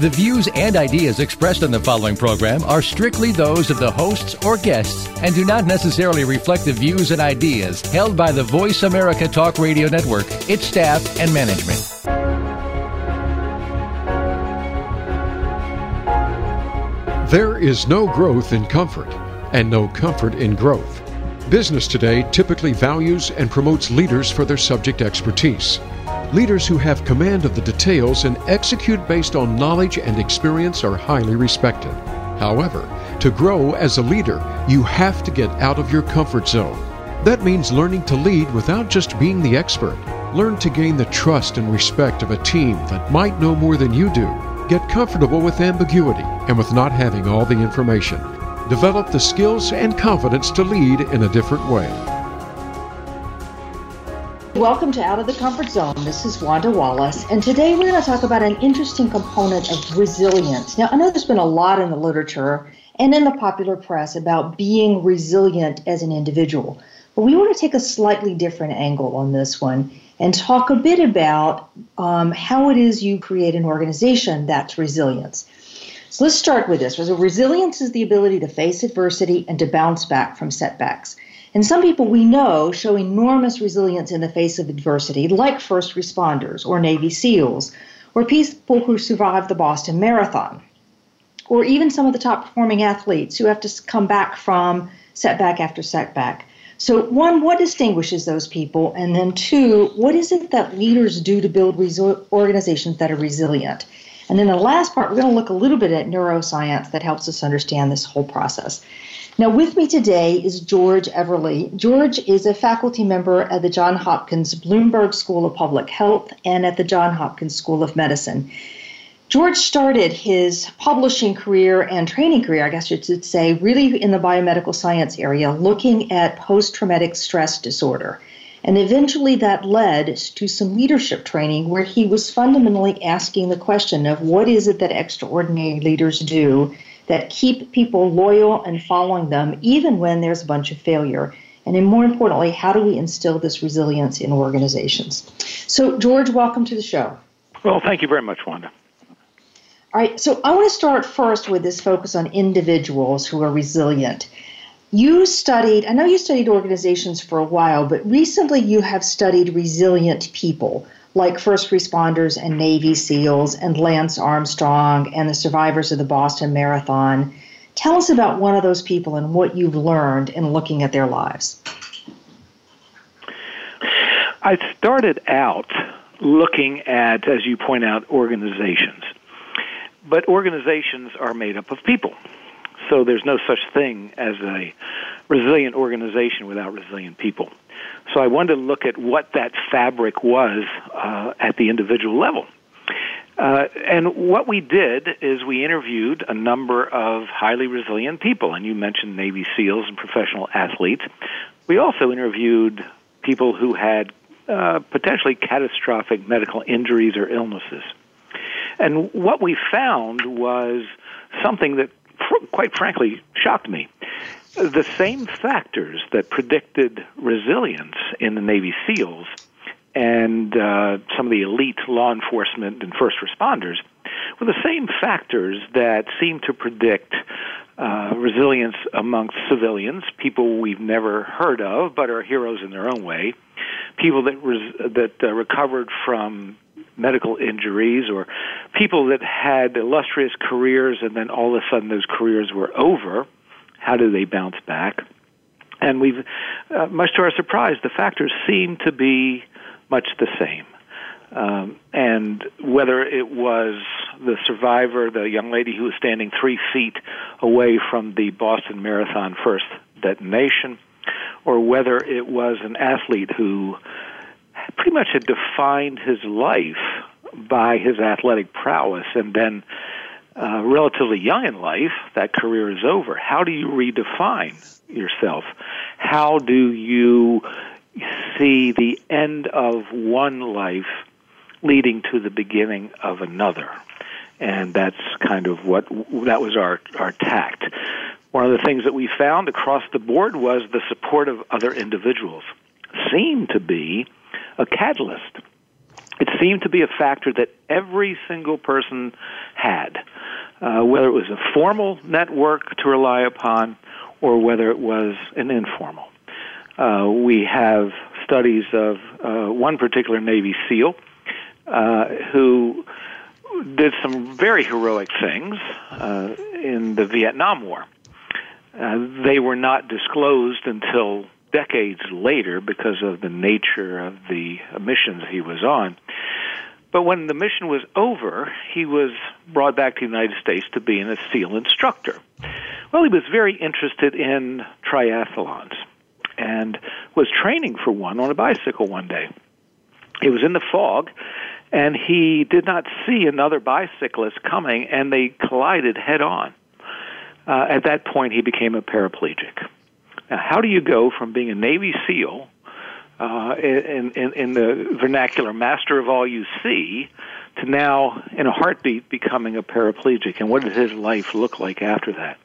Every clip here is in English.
The views and ideas expressed on the following program are strictly those of the hosts or guests and do not necessarily reflect the views and ideas held by the Voice America Talk Radio Network, its staff, and management. There is no growth in comfort and no comfort in growth. Business today typically values and promotes leaders for their subject expertise. Leaders who have command of the details and execute based on knowledge and experience are highly respected. However, to grow as a leader, you have to get out of your comfort zone. That means learning to lead without just being the expert. Learn to gain the trust and respect of a team that might know more than you do. Get comfortable with ambiguity and with not having all the information. Develop the skills and confidence to lead in a different way. Welcome to Out of the Comfort Zone. This is Wanda Wallace, and today we're going to talk about an interesting component of resilience. Now, I know there's been a lot in the literature and in the popular press about being resilient as an individual, but we want to take a slightly different angle on this one and talk a bit about um, how it is you create an organization that's resilience. So let's start with this. So resilience is the ability to face adversity and to bounce back from setbacks. And some people we know show enormous resilience in the face of adversity, like first responders or Navy SEALs, or people who survived the Boston Marathon, or even some of the top performing athletes who have to come back from setback after setback. So, one, what distinguishes those people? And then, two, what is it that leaders do to build organizations that are resilient? And then the last part, we're going to look a little bit at neuroscience that helps us understand this whole process. Now, with me today is George Everly. George is a faculty member at the Johns Hopkins Bloomberg School of Public Health and at the Johns Hopkins School of Medicine. George started his publishing career and training career, I guess you should say, really in the biomedical science area, looking at post traumatic stress disorder. And eventually that led to some leadership training where he was fundamentally asking the question of what is it that extraordinary leaders do that keep people loyal and following them even when there's a bunch of failure. And then more importantly, how do we instill this resilience in organizations? So, George, welcome to the show. Well, thank you very much, Wanda. All right, so I want to start first with this focus on individuals who are resilient. You studied, I know you studied organizations for a while, but recently you have studied resilient people like first responders and Navy SEALs and Lance Armstrong and the survivors of the Boston Marathon. Tell us about one of those people and what you've learned in looking at their lives. I started out looking at, as you point out, organizations. But organizations are made up of people. So there's no such thing as a resilient organization without resilient people. So I wanted to look at what that fabric was uh, at the individual level. Uh, and what we did is we interviewed a number of highly resilient people, and you mentioned Navy SEALs and professional athletes. We also interviewed people who had uh, potentially catastrophic medical injuries or illnesses. And what we found was something that, quite frankly, shocked me the same factors that predicted resilience in the Navy SEALs and uh, some of the elite law enforcement and first responders were the same factors that seem to predict uh, resilience amongst civilians, people we've never heard of but are heroes in their own way, people that res- that uh, recovered from medical injuries, or people that had illustrious careers and then all of a sudden those careers were over how do they bounce back? And we've, uh, much to our surprise, the factors seem to be much the same. Um, and whether it was the survivor, the young lady who was standing three feet away from the Boston Marathon first detonation, or whether it was an athlete who pretty much had defined his life by his athletic prowess and then uh, relatively young in life, that career is over. How do you redefine yourself? How do you see the end of one life leading to the beginning of another. And that's kind of what that was our, our tact. One of the things that we found across the board was the support of other individuals seemed to be a catalyst. It seemed to be a factor that every single person had, uh, whether it was a formal network to rely upon or whether it was an informal. Uh, we have studies of uh, one particular Navy SEAL uh, who did some very heroic things uh, in the Vietnam War. Uh, they were not disclosed until decades later because of the nature of the missions he was on. But when the mission was over, he was brought back to the United States to be a SEAL instructor. Well, he was very interested in triathlons and was training for one on a bicycle one day. It was in the fog, and he did not see another bicyclist coming, and they collided head on. Uh, at that point, he became a paraplegic. Now, how do you go from being a Navy SEAL uh, in, in, in the vernacular master of all you see to now, in a heartbeat, becoming a paraplegic? And what did his life look like after that?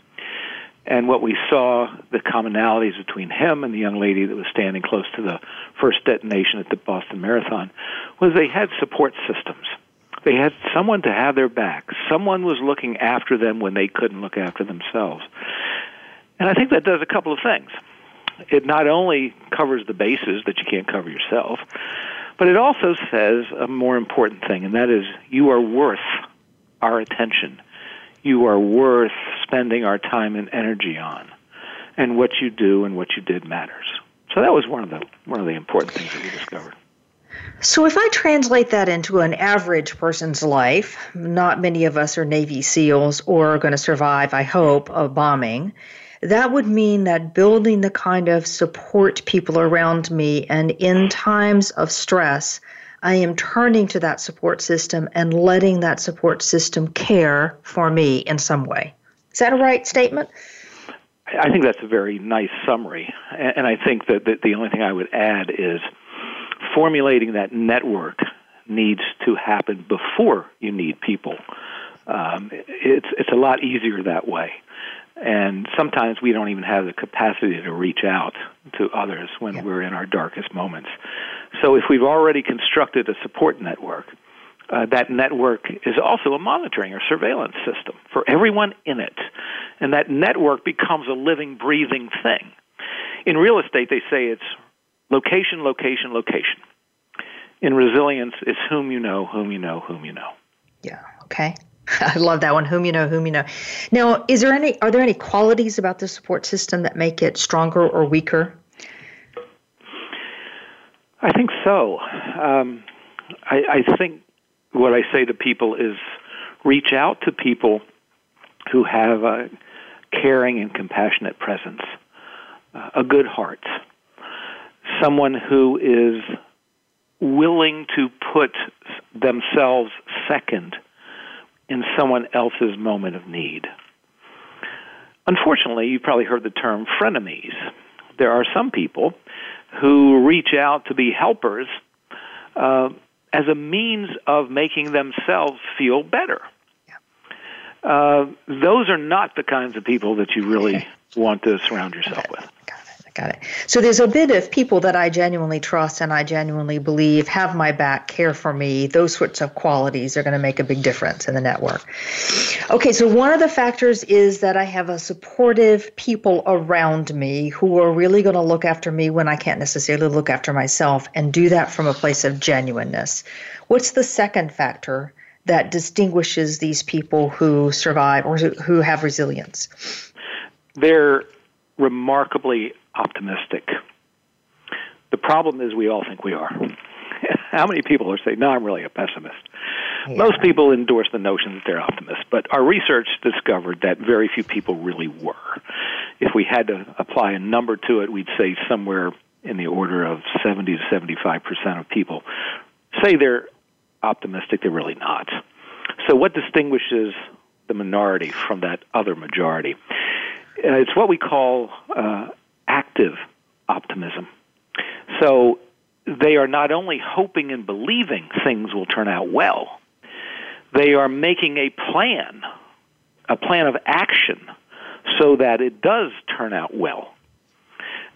And what we saw, the commonalities between him and the young lady that was standing close to the first detonation at the Boston Marathon, was they had support systems. They had someone to have their back. Someone was looking after them when they couldn't look after themselves. And I think that does a couple of things. It not only covers the bases that you can't cover yourself, but it also says a more important thing, and that is you are worth our attention. You are worth spending our time and energy on. And what you do and what you did matters. So that was one of the one of the important things that we discovered. So, if I translate that into an average person's life, not many of us are Navy SEALs or are going to survive, I hope, a bombing that would mean that building the kind of support people around me and in times of stress, I am turning to that support system and letting that support system care for me in some way. Is that a right statement? I think that's a very nice summary. And I think that the only thing I would add is formulating that network needs to happen before you need people. Um, it's it's a lot easier that way and sometimes we don't even have the capacity to reach out to others when yeah. we're in our darkest moments. So if we've already constructed a support network, uh, that network is also a monitoring or surveillance system for everyone in it. And that network becomes a living, breathing thing. In real estate, they say it's location, location, location. In resilience, it's whom you know, whom you know, whom you know. Yeah, okay. I love that one. Whom you know, whom you know. Now, is there any? Are there any qualities about the support system that make it stronger or weaker? I think so. Um, I, I think what I say to people is reach out to people who have a caring and compassionate presence, a good heart, someone who is willing to put themselves second in someone else's moment of need. Unfortunately, you've probably heard the term frenemies. There are some people who reach out to be helpers uh, as a means of making themselves feel better. Uh, those are not the kinds of people that you really want to surround yourself with. Got it. So there's a bit of people that I genuinely trust and I genuinely believe have my back, care for me. Those sorts of qualities are going to make a big difference in the network. Okay, so one of the factors is that I have a supportive people around me who are really going to look after me when I can't necessarily look after myself and do that from a place of genuineness. What's the second factor that distinguishes these people who survive or who have resilience? They're remarkably optimistic. The problem is we all think we are. How many people are saying, no, I'm really a pessimist? Yeah. Most people endorse the notion that they're optimists, but our research discovered that very few people really were. If we had to apply a number to it, we'd say somewhere in the order of 70 to 75 percent of people say they're optimistic, they're really not. So, what distinguishes the minority from that other majority? Uh, it's what we call uh, active optimism. So they are not only hoping and believing things will turn out well, they are making a plan, a plan of action, so that it does turn out well.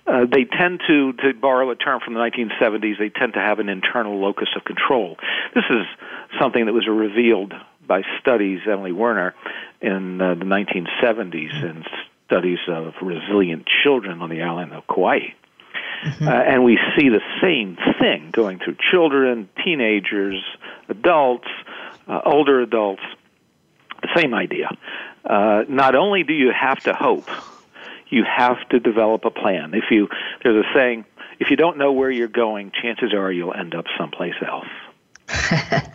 Uh, they tend to, to borrow a term from the 1970s, they tend to have an internal locus of control. This is something that was revealed by studies, Emily Werner, in uh, the 1970s, in studies of resilient children on the island of Kauai. Mm-hmm. Uh, and we see the same thing going through children, teenagers, adults, uh, older adults. The same idea. Uh, not only do you have to hope, you have to develop a plan. If you there's a saying, if you don't know where you're going, chances are you'll end up someplace else.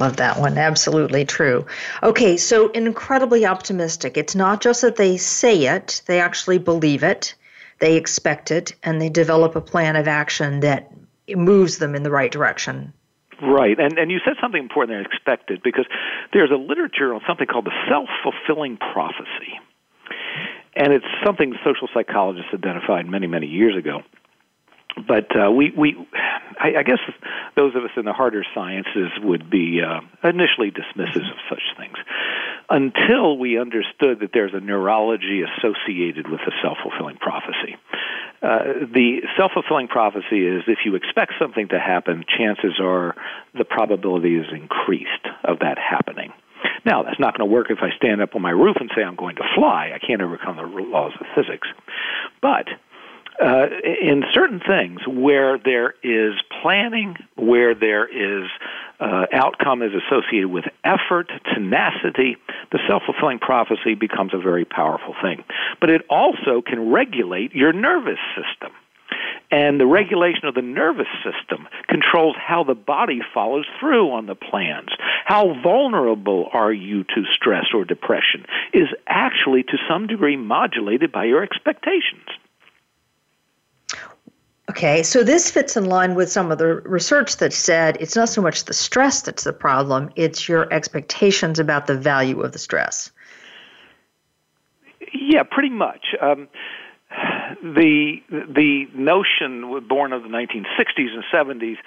Love that one. Absolutely true. Okay, so incredibly optimistic. It's not just that they say it, they actually believe it, they expect it, and they develop a plan of action that moves them in the right direction. Right, and and you said something important there, expected, because there's a literature on something called the self fulfilling prophecy, and it's something social psychologists identified many many years ago but uh, we we I, I guess those of us in the harder sciences would be uh, initially dismissive of such things until we understood that there's a neurology associated with the self-fulfilling prophecy. Uh, the self-fulfilling prophecy is if you expect something to happen, chances are the probability is increased of that happening. Now, that's not going to work if I stand up on my roof and say I'm going to fly. I can't overcome the laws of physics. But uh, in certain things where there is planning, where there is uh, outcome is associated with effort, tenacity, the self fulfilling prophecy becomes a very powerful thing. But it also can regulate your nervous system. And the regulation of the nervous system controls how the body follows through on the plans. How vulnerable are you to stress or depression is actually to some degree modulated by your expectations. Okay, so this fits in line with some of the research that said it's not so much the stress that's the problem, it's your expectations about the value of the stress. Yeah, pretty much. Um, the the notion born of the 1960s and 70s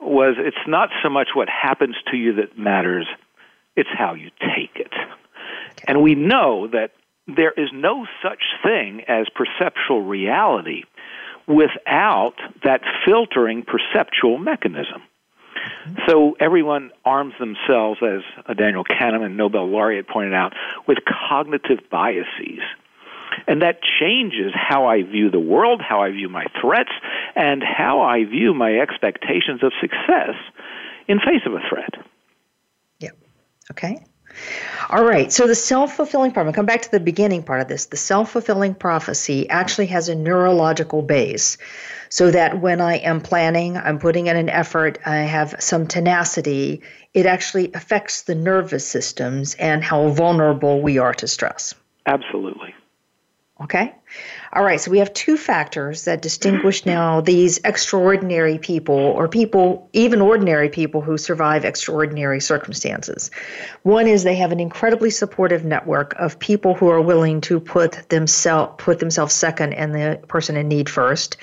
was it's not so much what happens to you that matters, it's how you take it. Okay. And we know that there is no such thing as perceptual reality without that filtering perceptual mechanism. So everyone arms themselves, as Daniel Kahneman, Nobel laureate, pointed out, with cognitive biases. And that changes how I view the world, how I view my threats, and how I view my expectations of success in face of a threat. Yep. Okay. All right. So the self fulfilling prophecy, come back to the beginning part of this. The self fulfilling prophecy actually has a neurological base so that when I am planning, I'm putting in an effort, I have some tenacity, it actually affects the nervous systems and how vulnerable we are to stress. Absolutely. Okay? All right, so we have two factors that distinguish now these extraordinary people or people, even ordinary people who survive extraordinary circumstances. One is they have an incredibly supportive network of people who are willing to put, themselves put themselves second and the person in need first.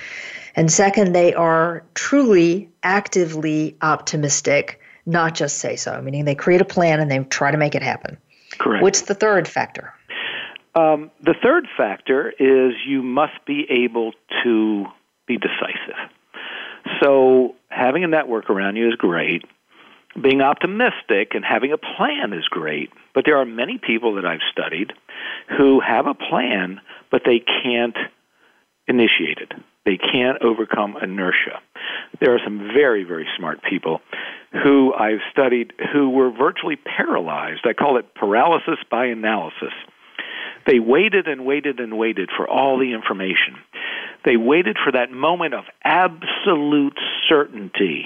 And second, they are truly actively optimistic, not just say so, meaning they create a plan and they try to make it happen. Correct. What's the third factor? Um, the third factor is you must be able to be decisive. So having a network around you is great. Being optimistic and having a plan is great. But there are many people that I've studied who have a plan, but they can't initiate it. They can't overcome inertia. There are some very, very smart people who I've studied who were virtually paralyzed. I call it paralysis by analysis. They waited and waited and waited for all the information. They waited for that moment of absolute certainty,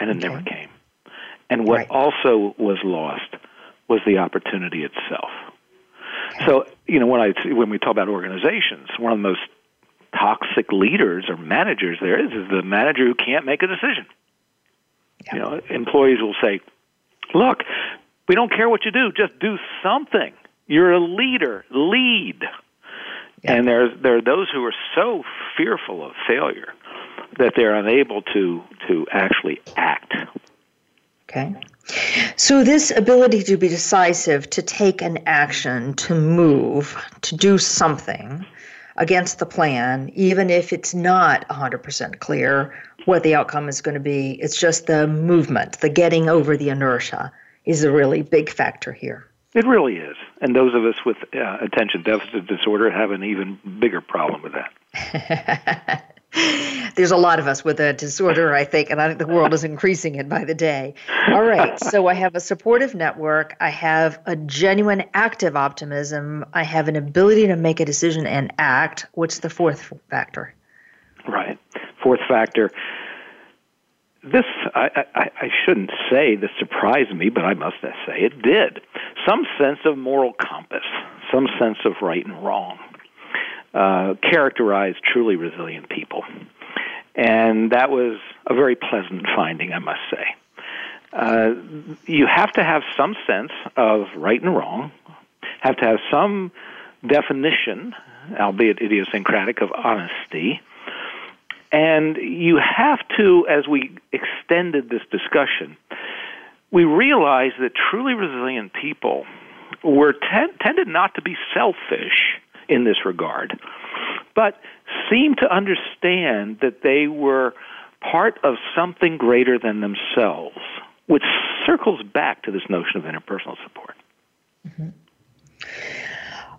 and it okay. never came. And what right. also was lost was the opportunity itself. Okay. So, you know, when I when we talk about organizations, one of the most toxic leaders or managers there is is the manager who can't make a decision. Yeah. You know, employees will say, "Look, we don't care what you do, just do something." You're a leader. Lead. Yeah. And there's there are those who are so fearful of failure that they're unable to to actually act. Okay. So, this ability to be decisive, to take an action, to move, to do something against the plan, even if it's not 100% clear what the outcome is going to be, it's just the movement, the getting over the inertia is a really big factor here. It really is. And those of us with uh, attention deficit disorder have an even bigger problem with that. There's a lot of us with a disorder, I think, and I think the world is increasing it by the day. All right, so I have a supportive network. I have a genuine active optimism. I have an ability to make a decision and act. What's the fourth factor? Right. Fourth factor. This, I, I, I shouldn't say this surprised me, but I must say it did. Some sense of moral compass, some sense of right and wrong uh, characterize truly resilient people. And that was a very pleasant finding, I must say. Uh, you have to have some sense of right and wrong, have to have some definition, albeit idiosyncratic, of honesty. And you have to, as we extended this discussion, we realized that truly resilient people were tended not to be selfish in this regard, but seemed to understand that they were part of something greater than themselves, which circles back to this notion of interpersonal support. Mm-hmm.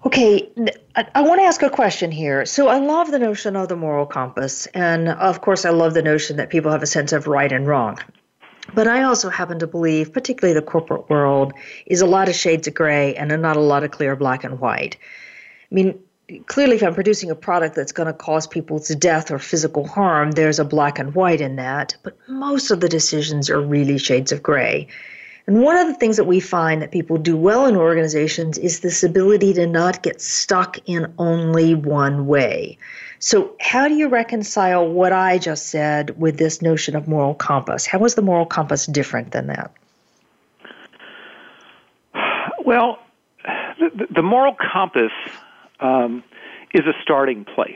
Okay, I want to ask a question here. So, I love the notion of the moral compass, and of course, I love the notion that people have a sense of right and wrong. But I also happen to believe, particularly the corporate world, is a lot of shades of gray and not a lot of clear black and white. I mean, clearly, if I'm producing a product that's going to cause people to death or physical harm, there's a black and white in that. But most of the decisions are really shades of gray. And one of the things that we find that people do well in organizations is this ability to not get stuck in only one way. So, how do you reconcile what I just said with this notion of moral compass? How is the moral compass different than that? Well, the, the moral compass um, is a starting place.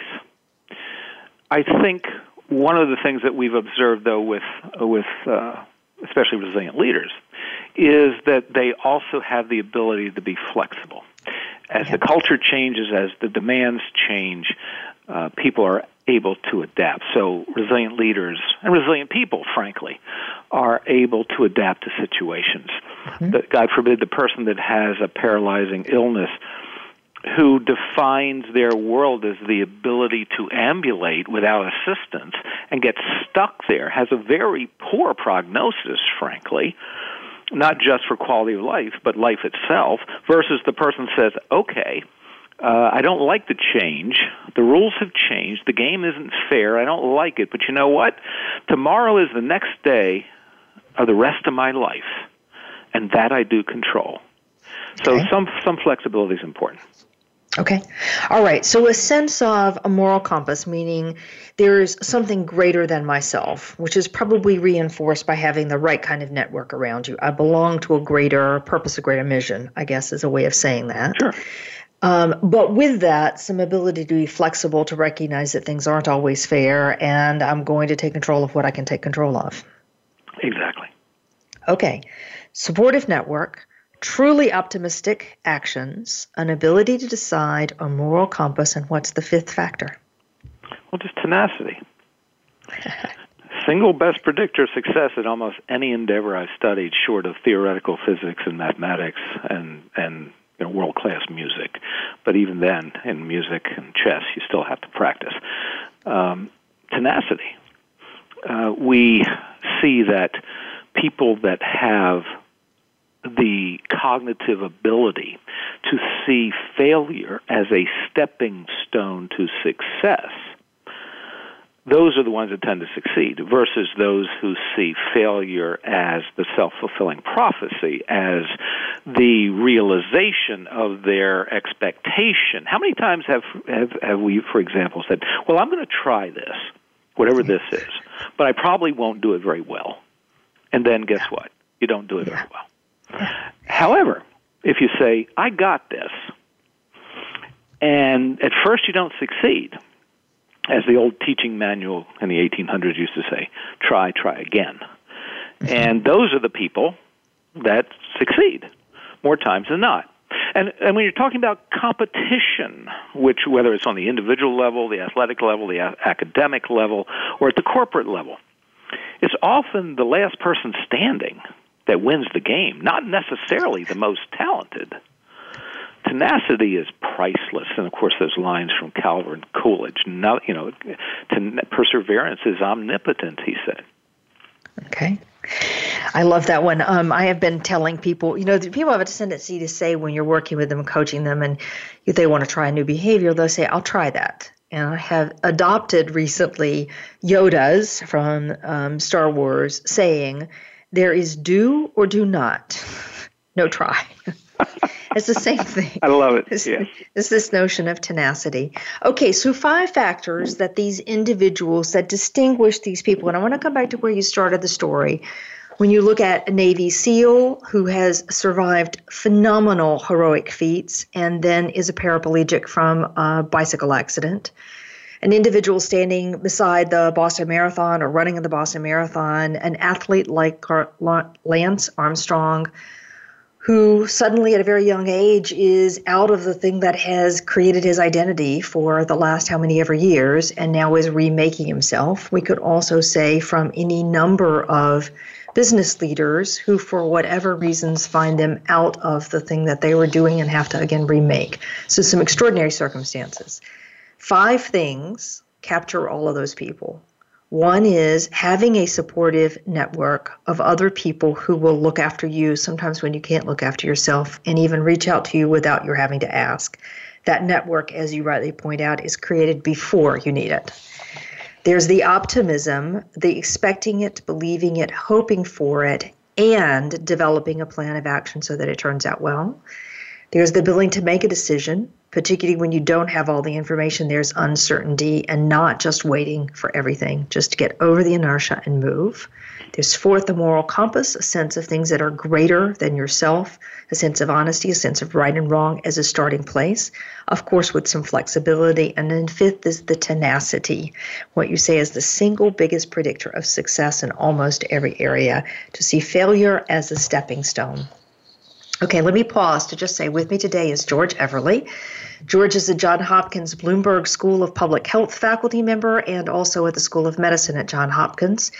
I think one of the things that we've observed, though, with with uh, especially resilient leaders, is that they also have the ability to be flexible. As the culture changes, as the demands change, uh, people are able to adapt. So resilient leaders and resilient people, frankly, are able to adapt to situations. Mm-hmm. God forbid the person that has a paralyzing illness who defines their world as the ability to ambulate without assistance and gets stuck there has a very poor prognosis, frankly, not just for quality of life, but life itself, versus the person says, okay, uh, I don't like the change. The rules have changed. The game isn't fair. I don't like it. But you know what? Tomorrow is the next day of the rest of my life, and that I do control. So okay. some some flexibility is important. Okay. All right. So, a sense of a moral compass, meaning there's something greater than myself, which is probably reinforced by having the right kind of network around you. I belong to a greater purpose, a greater mission, I guess is a way of saying that. Sure. Um, but with that, some ability to be flexible, to recognize that things aren't always fair, and I'm going to take control of what I can take control of. Exactly. Okay. Supportive network truly optimistic actions, an ability to decide, a moral compass, and what's the fifth factor? Well, just tenacity. Single best predictor of success in almost any endeavor I've studied, short of theoretical physics and mathematics and and you know, world class music. But even then, in music and chess, you still have to practice. Um, tenacity. Uh, we see that people that have the cognitive ability to see failure as a stepping stone to success, those are the ones that tend to succeed versus those who see failure as the self fulfilling prophecy, as the realization of their expectation. How many times have, have, have we, for example, said, Well, I'm going to try this, whatever this is, but I probably won't do it very well. And then guess what? You don't do it very well. However, if you say, I got this, and at first you don't succeed, as the old teaching manual in the 1800s used to say, try, try again. Mm-hmm. And those are the people that succeed more times than not. And, and when you're talking about competition, which whether it's on the individual level, the athletic level, the a- academic level, or at the corporate level, it's often the last person standing that wins the game, not necessarily the most talented. Tenacity is priceless, and of course, those lines from Calvin Coolidge. No, you know, perseverance is omnipotent. He said. Okay. I love that one. Um, I have been telling people, you know, people have a tendency to say when you're working with them, coaching them, and if they want to try a new behavior, they'll say, I'll try that. And I have adopted recently Yoda's from um, Star Wars saying, there is do or do not, no try. it's the same thing. I love it. It's, yes. it's this notion of tenacity. Okay, so five factors that these individuals that distinguish these people, and I want to come back to where you started the story. When you look at a Navy SEAL who has survived phenomenal heroic feats and then is a paraplegic from a bicycle accident, an individual standing beside the Boston Marathon or running in the Boston Marathon, an athlete like Lance Armstrong, who suddenly at a very young age is out of the thing that has created his identity for the last how many ever years and now is remaking himself. We could also say from any number of business leaders who, for whatever reasons, find them out of the thing that they were doing and have to again remake. So, some extraordinary circumstances. Five things capture all of those people. One is having a supportive network of other people who will look after you sometimes when you can't look after yourself and even reach out to you without your having to ask. That network, as you rightly point out, is created before you need it. There's the optimism, the expecting it, believing it, hoping for it, and developing a plan of action so that it turns out well. There's the ability to make a decision, particularly when you don't have all the information. There's uncertainty and not just waiting for everything, just to get over the inertia and move. There's fourth, the moral compass, a sense of things that are greater than yourself, a sense of honesty, a sense of right and wrong as a starting place, of course, with some flexibility. And then fifth is the tenacity, what you say is the single biggest predictor of success in almost every area, to see failure as a stepping stone. Okay, let me pause to just say with me today is George Everly. George is a John Hopkins Bloomberg School of Public Health faculty member and also at the School of Medicine at John Hopkins.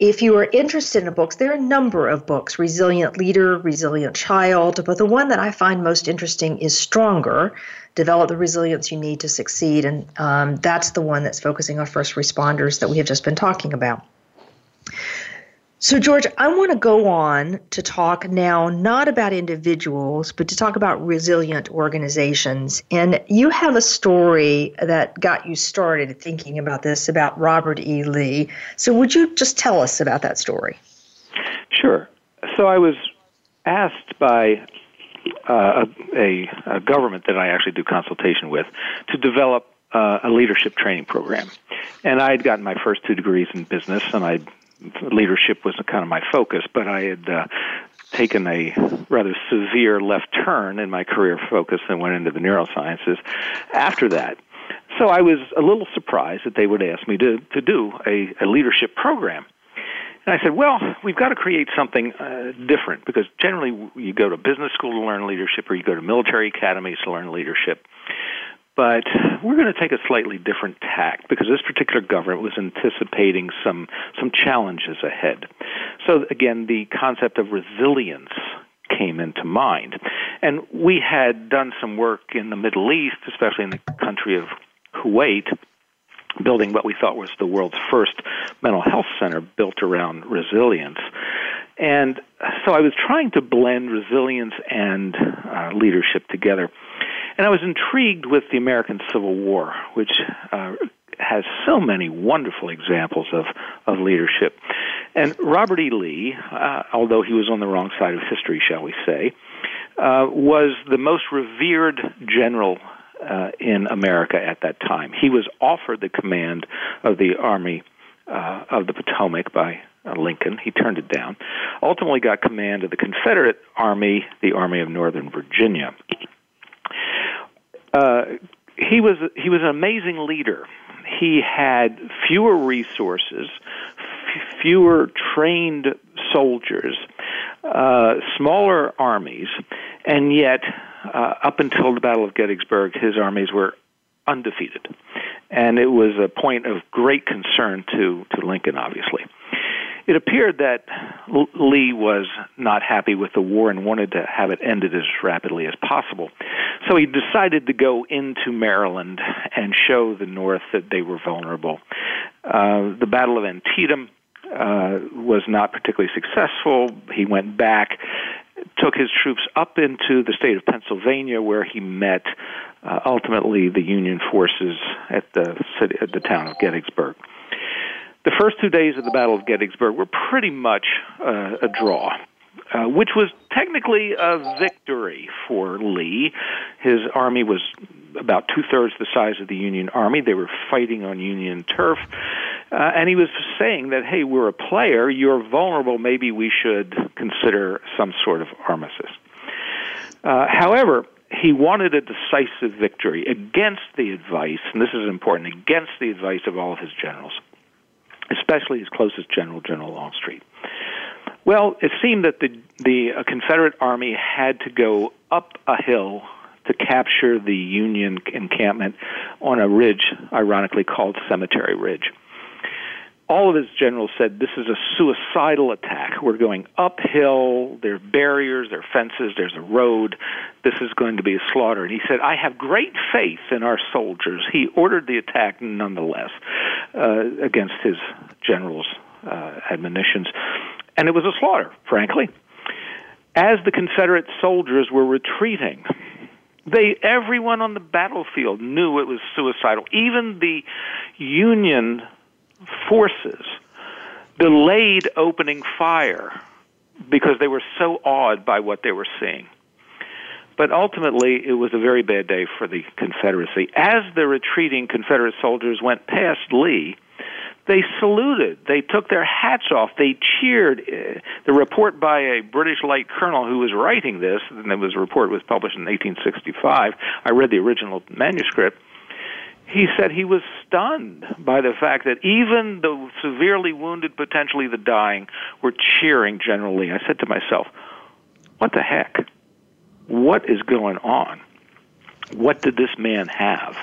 If you are interested in books, there are a number of books Resilient Leader, Resilient Child, but the one that I find most interesting is Stronger Develop the Resilience You Need to Succeed. And um, that's the one that's focusing on first responders that we have just been talking about. So, George, I want to go on to talk now not about individuals, but to talk about resilient organizations. And you have a story that got you started thinking about this about Robert E. Lee. So, would you just tell us about that story? Sure. So, I was asked by uh, a, a, government that I actually do consultation with to develop uh, a leadership training program. And I had gotten my first two degrees in business, and I'd leadership was kind of my focus, but I had uh, taken a rather severe left turn in my career focus and went into the neurosciences after that. So I was a little surprised that they would ask me to, to do a, a leadership program. And I said, well, we've got to create something uh, different because generally you go to business school to learn leadership or you go to military academies to learn leadership. But we're going to take a slightly different tack because this particular government was anticipating some some challenges ahead. So again, the concept of resilience came into mind. And we had done some work in the Middle East, especially in the country of Kuwait, building what we thought was the world's first mental health center built around resilience. And so I was trying to blend resilience and uh, leadership together. And I was intrigued with the American Civil War, which uh, has so many wonderful examples of, of leadership. And Robert E. Lee, uh, although he was on the wrong side of history, shall we say, uh, was the most revered general uh, in America at that time. He was offered the command of the Army uh, of the Potomac by Lincoln. He turned it down. Ultimately, got command of the Confederate Army, the Army of Northern Virginia. Uh, he was he was an amazing leader. he had fewer resources, f- fewer trained soldiers, uh, smaller armies, and yet, uh, up until the Battle of Gettysburg, his armies were undefeated. And it was a point of great concern to, to Lincoln, obviously. It appeared that Lee was not happy with the war and wanted to have it ended as rapidly as possible. So he decided to go into Maryland and show the North that they were vulnerable. Uh, the Battle of Antietam uh, was not particularly successful. He went back, took his troops up into the state of Pennsylvania, where he met uh, ultimately the Union forces at the city, at the town of Gettysburg. The first two days of the Battle of Gettysburg were pretty much uh, a draw. Uh, which was technically a victory for Lee. His army was about two thirds the size of the Union Army. They were fighting on Union turf. Uh, and he was saying that, hey, we're a player, you're vulnerable, maybe we should consider some sort of armistice. Uh, however, he wanted a decisive victory against the advice, and this is important, against the advice of all of his generals, especially his closest general, General Longstreet. Well, it seemed that the the uh, Confederate army had to go up a hill to capture the Union encampment on a ridge, ironically called Cemetery Ridge all of his generals said this is a suicidal attack. We're going uphill. There are barriers, there are fences, there's a road. This is going to be a slaughter. And he said, I have great faith in our soldiers. He ordered the attack nonetheless uh, against his generals' uh, admonitions. And it was a slaughter, frankly. As the Confederate soldiers were retreating, they everyone on the battlefield knew it was suicidal. Even the Union forces delayed opening fire because they were so awed by what they were seeing. But ultimately, it was a very bad day for the Confederacy. As the retreating Confederate soldiers went past Lee, they saluted. They took their hats off. They cheered. The report by a British light colonel who was writing this, and it was a report was published in 1865. I read the original manuscript he said he was stunned by the fact that even the severely wounded, potentially the dying, were cheering General Lee. I said to myself, what the heck? What is going on? What did this man have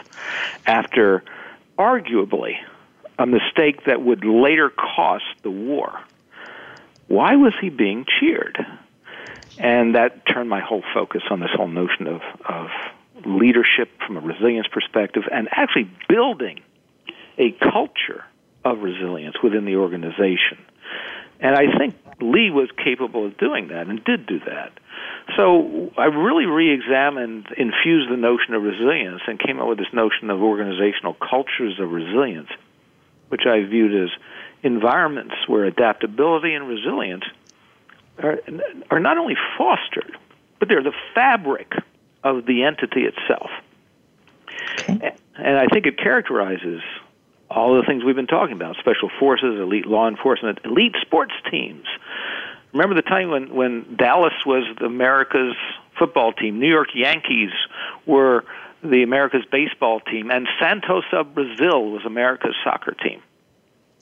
after arguably a mistake that would later cost the war? Why was he being cheered? And that turned my whole focus on this whole notion of, of leadership from a resilience perspective and actually building a culture of resilience within the organization. And I think Lee was capable of doing that and did do that. So I really re examined, infused the notion of resilience, and came up with this notion of organizational cultures of resilience, which I viewed as environments where adaptability and resilience are, are not only fostered, but they're the fabric of the entity itself. Okay. And I think it characterizes all the things we've been talking about special forces, elite law enforcement, elite sports teams. Remember the time when, when Dallas was America's football team, New York Yankees were the America's baseball team, and Santos of Brazil was America's soccer team.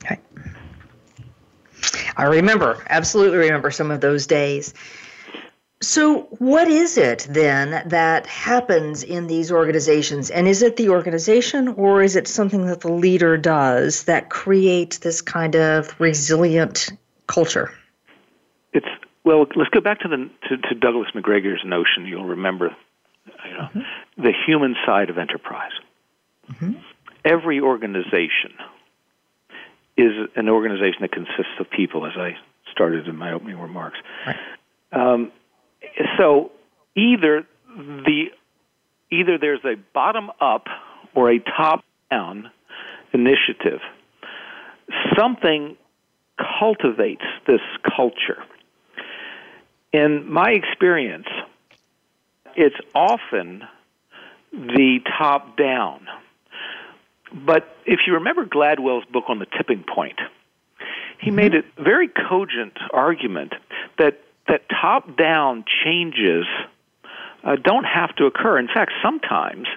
Okay. I remember, absolutely remember some of those days. So, what is it then that happens in these organizations? And is it the organization or is it something that the leader does that creates this kind of resilient culture? It's well, let's go back to the to, to Douglas McGregor's notion. You'll remember, you know, mm-hmm. the human side of enterprise. Mm-hmm. Every organization is an organization that consists of people, as I started in my opening remarks. Right. Um, so either the either there's a bottom up or a top down initiative. Something cultivates this culture. In my experience, it's often the top down. But if you remember Gladwell's book on the tipping point, he mm-hmm. made a very cogent argument that that top down changes uh, don't have to occur. In fact, sometimes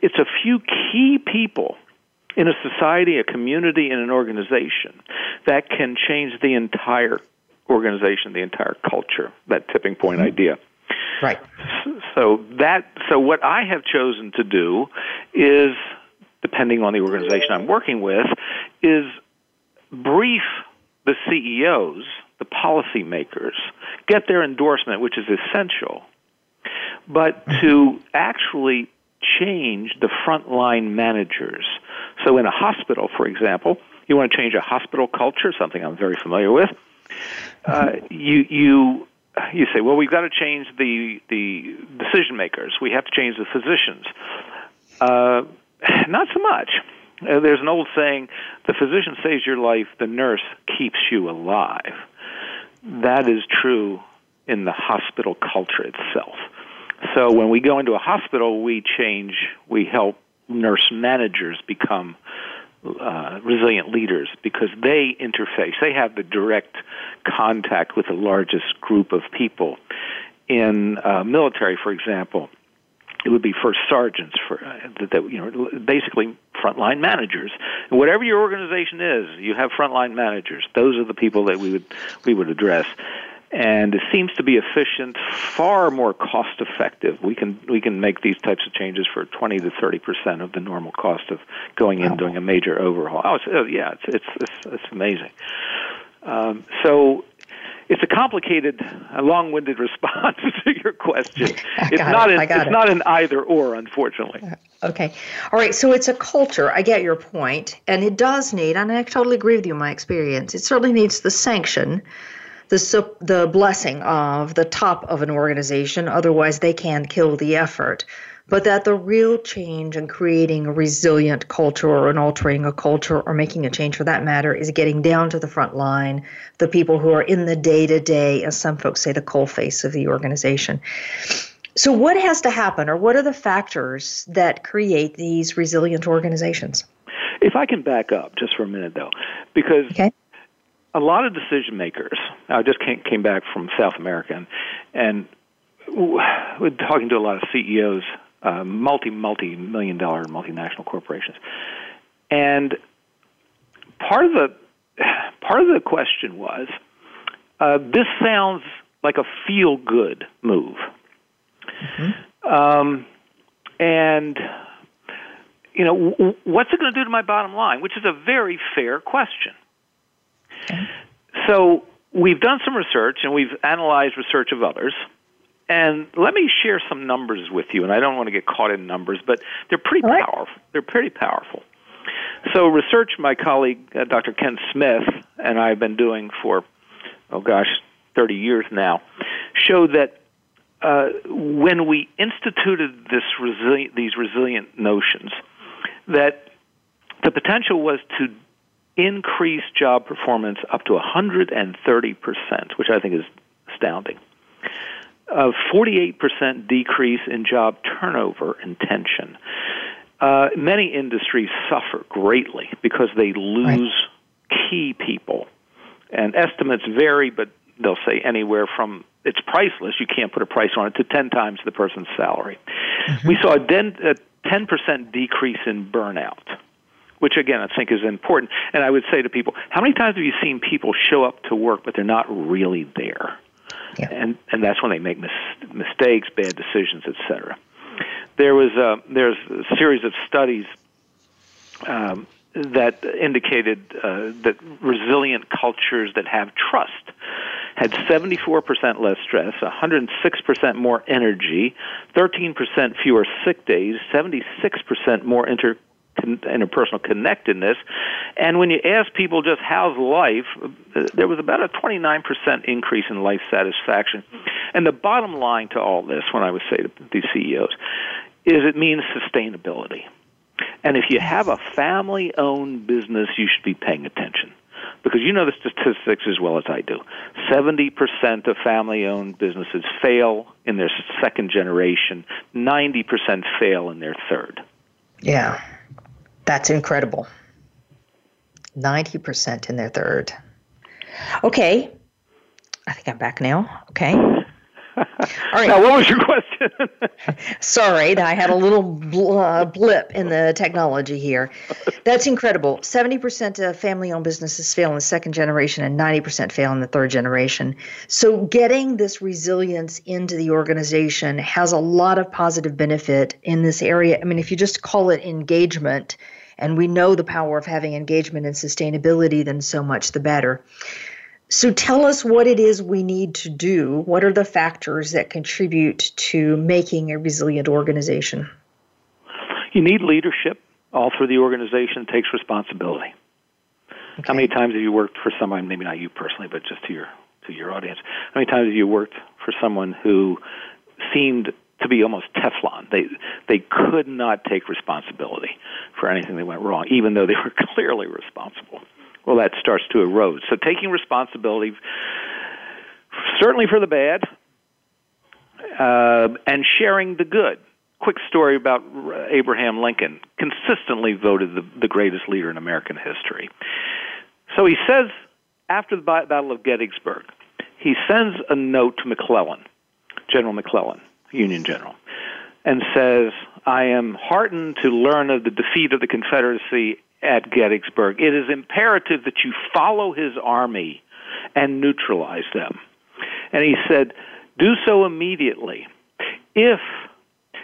it's a few key people in a society, a community, in an organization that can change the entire organization, the entire culture, that tipping point mm-hmm. idea. Right. So that so what I have chosen to do is depending on the organization I'm working with is brief the CEOs, the policymakers, get their endorsement which is essential. But mm-hmm. to actually change the frontline managers. So in a hospital, for example, you want to change a hospital culture, something I'm very familiar with. Uh, you you you say, well, we've got to change the the decision makers. We have to change the physicians. Uh, not so much. Uh, there's an old saying: the physician saves your life, the nurse keeps you alive. That is true in the hospital culture itself. So when we go into a hospital, we change, we help nurse managers become uh, resilient leaders because they interface. They have the direct contact with the largest group of people. In uh, military, for example, it would be first sergeants for uh, that, you know basically frontline managers. And whatever your organization is, you have frontline managers. Those are the people that we would we would address and it seems to be efficient, far more cost effective. We can we can make these types of changes for 20 to 30 percent of the normal cost of going in doing a major overhaul. Oh, oh yeah, it's it's it's, it's amazing. Um, so it's a complicated, a long-winded response to your question. It's not it. an, it's it. not an either or, unfortunately. Uh, okay, all right. So it's a culture. I get your point, and it does need, and I totally agree with you. My experience, it certainly needs the sanction the the blessing of the top of an organization. Otherwise, they can kill the effort. But that the real change in creating a resilient culture or an altering a culture or making a change for that matter is getting down to the front line, the people who are in the day to day, as some folks say, the coal face of the organization. So, what has to happen, or what are the factors that create these resilient organizations? If I can back up just for a minute, though, because okay a lot of decision makers. I just came, came back from South America, and, and we're talking to a lot of CEOs, uh, multi multi million dollar multinational corporations, and part of the part of the question was, uh, this sounds like a feel good move, mm-hmm. um, and you know what's it going to do to my bottom line, which is a very fair question. So we've done some research and we've analyzed research of others. And let me share some numbers with you. And I don't want to get caught in numbers, but they're pretty right. powerful. They're pretty powerful. So research my colleague uh, Dr. Ken Smith and I have been doing for oh gosh, 30 years now showed that uh, when we instituted this resilient, these resilient notions, that the potential was to increase job performance up to 130%, which I think is astounding. A 48% decrease in job turnover and tension. Uh, many industries suffer greatly because they lose right. key people. And estimates vary, but they'll say anywhere from it's priceless, you can't put a price on it, to 10 times the person's salary. Mm-hmm. We saw a, den- a 10% decrease in burnout which again I think is important. And I would say to people, how many times have you seen people show up to work but they're not really there? And and that's when they make mis- mistakes, bad decisions, etc. There was a, there's a series of studies um, that indicated uh, that resilient cultures that have trust had 74% less stress, 106% more energy, 13% fewer sick days, 76% more inter interpersonal connectedness. And when you ask people just how's life, there was about a 29% increase in life satisfaction. And the bottom line to all this, when I would say to these CEOs, is it means sustainability. And if you have a family owned business, you should be paying attention. Because you know the statistics as well as I do. 70% of family owned businesses fail in their second generation, 90% fail in their third. Yeah. That's incredible. 90% in their third. Okay. I think I'm back now. Okay. All right. Now, what was your question? Sorry, I had a little bl- uh, blip in the technology here. That's incredible. 70% of family owned businesses fail in the second generation and 90% fail in the third generation. So, getting this resilience into the organization has a lot of positive benefit in this area. I mean, if you just call it engagement, and we know the power of having engagement and sustainability, then so much the better. So tell us what it is we need to do. What are the factors that contribute to making a resilient organization? You need leadership all through the organization takes responsibility. Okay. How many times have you worked for someone, maybe not you personally, but just to your to your audience, how many times have you worked for someone who seemed to be almost Teflon. They they could not take responsibility for anything that went wrong, even though they were clearly responsible. Well, that starts to erode. So taking responsibility, certainly for the bad, uh, and sharing the good. Quick story about Abraham Lincoln, consistently voted the, the greatest leader in American history. So he says after the Battle of Gettysburg, he sends a note to McClellan, General McClellan, Union General, and says, I am heartened to learn of the defeat of the Confederacy at Gettysburg. It is imperative that you follow his army and neutralize them. And he said, Do so immediately. If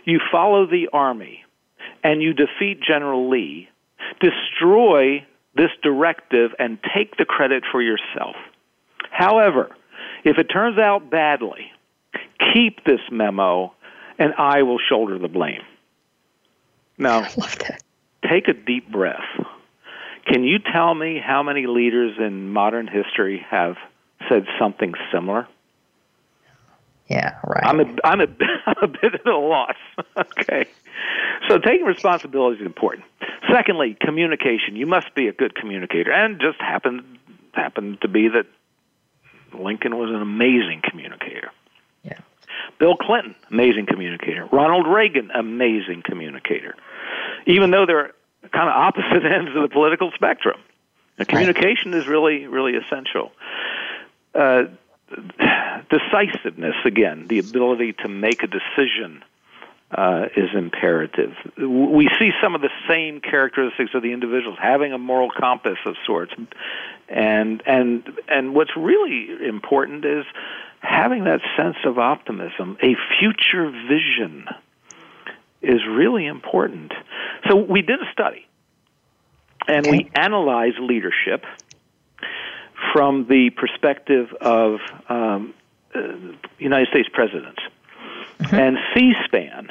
you follow the army and you defeat General Lee, destroy this directive and take the credit for yourself. However, if it turns out badly, keep this memo and I will shoulder the blame. Now, take a deep breath. Can you tell me how many leaders in modern history have said something similar? Yeah, right. I'm a, I'm a, I'm a bit at a loss. okay. So taking responsibility is important. Secondly, communication. You must be a good communicator. And just happened happened to be that Lincoln was an amazing communicator. Bill Clinton, amazing communicator. Ronald Reagan, amazing communicator. Even though they're kind of opposite ends of the political spectrum, communication right. is really, really essential. Uh, decisiveness, again, the ability to make a decision. Uh, is imperative. We see some of the same characteristics of the individuals having a moral compass of sorts, and and and what's really important is having that sense of optimism, a future vision, is really important. So we did a study, and we analyzed leadership from the perspective of um, uh, United States presidents. Mm-hmm. And C-SPAN,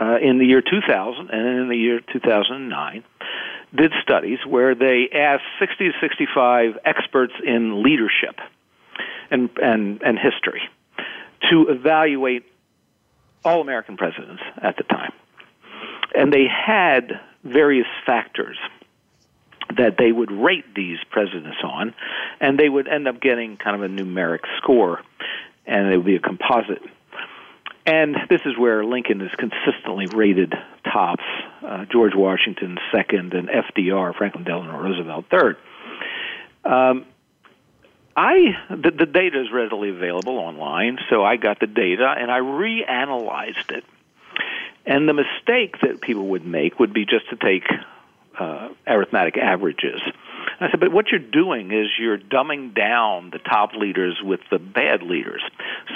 uh, in the year 2000 and in the year 2009, did studies where they asked 60 to 65 experts in leadership and, and, and history to evaluate all American presidents at the time. And they had various factors that they would rate these presidents on, and they would end up getting kind of a numeric score, and it would be a composite. And this is where Lincoln is consistently rated tops, uh, George Washington second, and FDR, Franklin Delano Roosevelt third. Um, I the, the data is readily available online, so I got the data and I reanalyzed it. And the mistake that people would make would be just to take uh, arithmetic averages. I said, but what you're doing is you're dumbing down the top leaders with the bad leaders.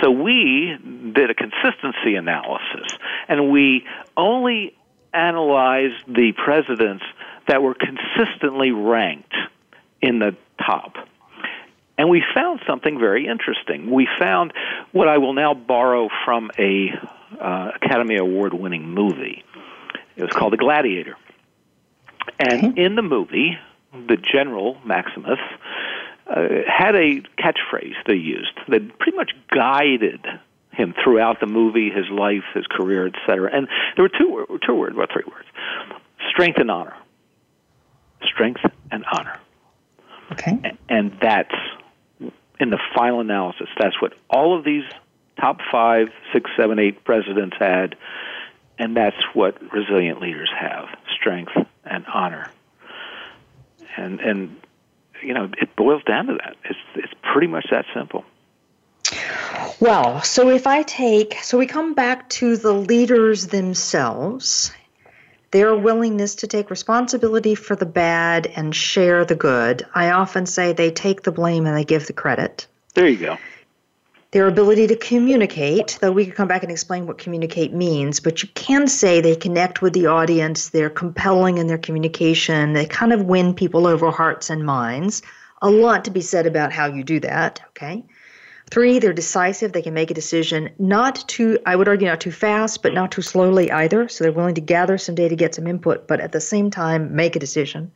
So we did a consistency analysis, and we only analyzed the presidents that were consistently ranked in the top. And we found something very interesting. We found what I will now borrow from a uh, Academy Award winning movie. It was called The Gladiator. And okay. in the movie, the general Maximus uh, had a catchphrase they used that pretty much guided him throughout the movie, his life, his career, etc. And there were two two words, or three words: strength and honor. Strength and honor. Okay. And, and that's in the final analysis. That's what all of these top five, six, seven, eight presidents had, and that's what resilient leaders have: strength and honor. And and you know, it boils down to that. It's it's pretty much that simple. Well, so if I take, so we come back to the leaders themselves, their willingness to take responsibility for the bad and share the good. I often say they take the blame and they give the credit. There you go. Their ability to communicate, though we could come back and explain what communicate means, but you can say they connect with the audience, they're compelling in their communication, they kind of win people over hearts and minds. A lot to be said about how you do that, okay? Three, they're decisive. They can make a decision not too, I would argue, not too fast, but not too slowly either. So they're willing to gather some data, get some input, but at the same time, make a decision.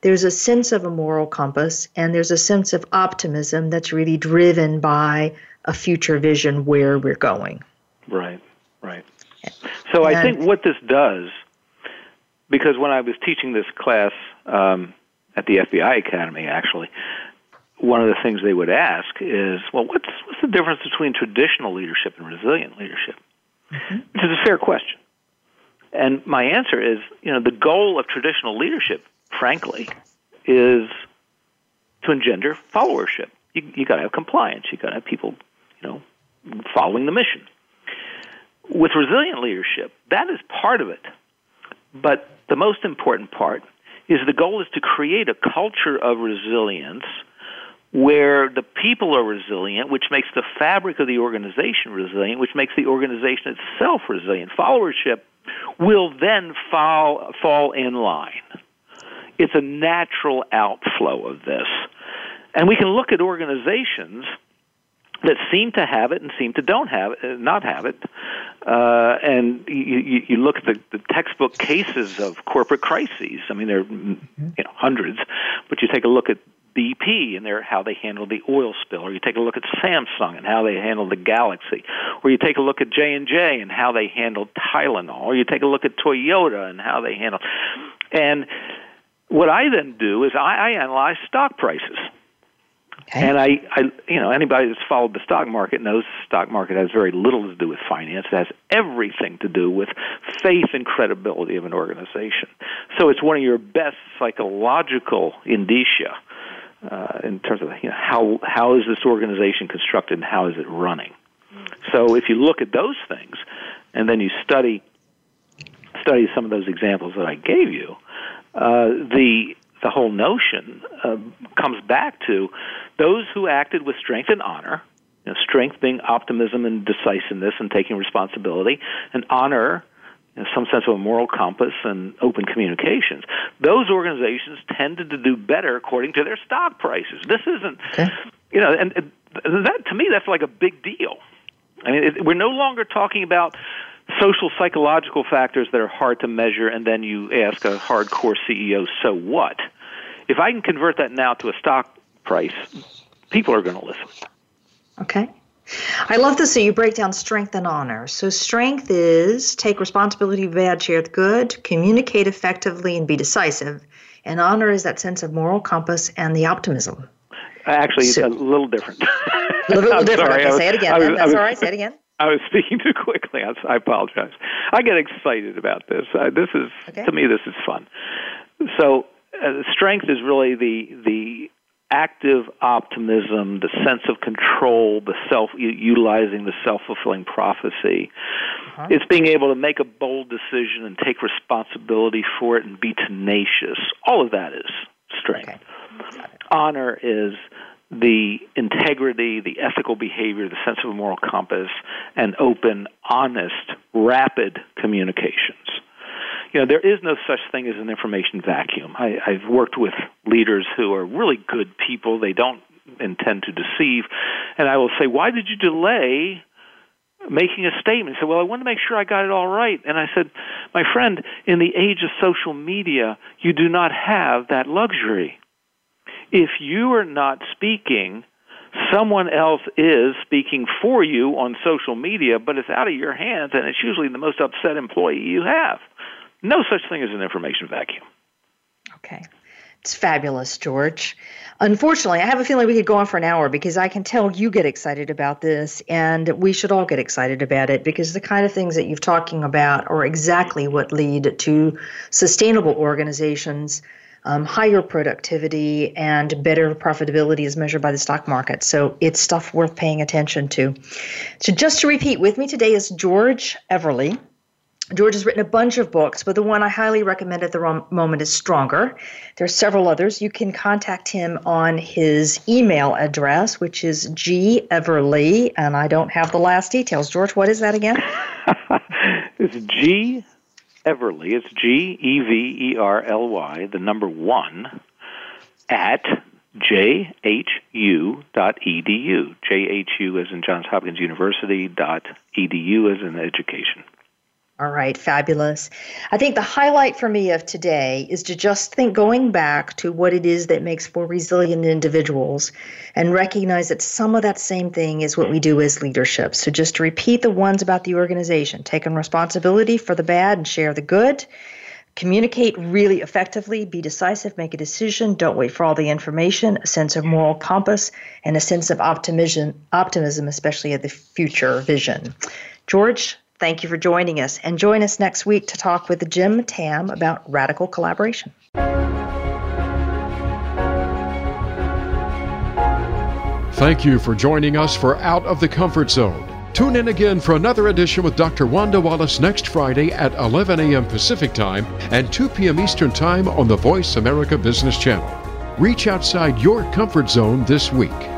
There's a sense of a moral compass, and there's a sense of optimism that's really driven by a future vision where we're going. Right, right. So and, I think what this does, because when I was teaching this class um, at the FBI Academy, actually, one of the things they would ask is, well, what's what's the difference between traditional leadership and resilient leadership? Mm-hmm. Which is a fair question. And my answer is, you know, the goal of traditional leadership, frankly, is to engender followership. You, you got to have compliance. You got to have people, you know, following the mission. With resilient leadership, that is part of it. But the most important part is the goal is to create a culture of resilience where the people are resilient, which makes the fabric of the organization resilient, which makes the organization itself resilient. Followership will then fall, fall in line. It's a natural outflow of this. And we can look at organizations that seem to have it and seem to don't have it, uh, not have it. Uh, and you, you look at the, the textbook cases of corporate crises. I mean, there are you know, hundreds, but you take a look at BP and their how they handled the oil spill, or you take a look at Samsung and how they handled the Galaxy, or you take a look at J and J and how they handled Tylenol, or you take a look at Toyota and how they handled. And what I then do is I, I analyze stock prices. Okay. And I, I, you know, anybody that's followed the stock market knows the stock market has very little to do with finance. It has everything to do with faith and credibility of an organization. So it's one of your best psychological indicia uh, in terms of you know, how how is this organization constructed and how is it running. So if you look at those things, and then you study study some of those examples that I gave you, uh, the the whole notion uh, comes back to those who acted with strength and honor. You know, strength being optimism and decisiveness and taking responsibility, and honor some sense of a moral compass and open communications, those organizations tended to do better according to their stock prices. This isn't, okay. you know, and, and that to me that's like a big deal. I mean, it, we're no longer talking about social psychological factors that are hard to measure, and then you ask a hardcore CEO, "So what?" If I can convert that now to a stock price, people are going to listen. Okay. I love this that you break down strength and honor. So, strength is take responsibility for bad, share the good, communicate effectively, and be decisive. And honor is that sense of moral compass and the optimism. Actually, so, it's a little different. a little, little different. Sorry, okay, was, say it again. Was, That's was, all right. Say it again. I was speaking too quickly. I apologize. I get excited about this. Uh, this is okay. to me, this is fun. So, uh, strength is really the the active optimism, the sense of control, the self utilizing the self fulfilling prophecy. Uh-huh. It's being able to make a bold decision and take responsibility for it and be tenacious. All of that is strength. Okay. Honor is the integrity, the ethical behavior, the sense of a moral compass, and open, honest, rapid communications you know, there is no such thing as an information vacuum. I, I've worked with leaders who are really good people. They don't intend to deceive. And I will say, why did you delay making a statement? He said, well, I wanted to make sure I got it all right. And I said, my friend, in the age of social media, you do not have that luxury. If you are not speaking, someone else is speaking for you on social media, but it's out of your hands, and it's usually the most upset employee you have. No such thing as an information vacuum. Okay. It's fabulous, George. Unfortunately, I have a feeling we could go on for an hour because I can tell you get excited about this, and we should all get excited about it because the kind of things that you're talking about are exactly what lead to sustainable organizations um, higher productivity, and better profitability as measured by the stock market. So it's stuff worth paying attention to. So just to repeat, with me today is George Everly. George has written a bunch of books, but the one I highly recommend at the moment is Stronger. There are several others. You can contact him on his email address, which is G Everly, and I don't have the last details. George, what is that again? it's G Everly. It's G E V E R L Y, the number one, at jhu.edu. JHU as in Johns Hopkins University, dot edu as in education. All right, fabulous. I think the highlight for me of today is to just think going back to what it is that makes for resilient individuals and recognize that some of that same thing is what we do as leadership. So just to repeat the ones about the organization, taking responsibility for the bad and share the good. Communicate really effectively, be decisive, make a decision, don't wait for all the information, a sense of moral compass, and a sense of optimism, optimism especially of the future vision. George, Thank you for joining us, and join us next week to talk with Jim Tamm about radical collaboration. Thank you for joining us for Out of the Comfort Zone. Tune in again for another edition with Dr. Wanda Wallace next Friday at 11 a.m. Pacific Time and 2 p.m. Eastern Time on the Voice America Business Channel. Reach outside your comfort zone this week.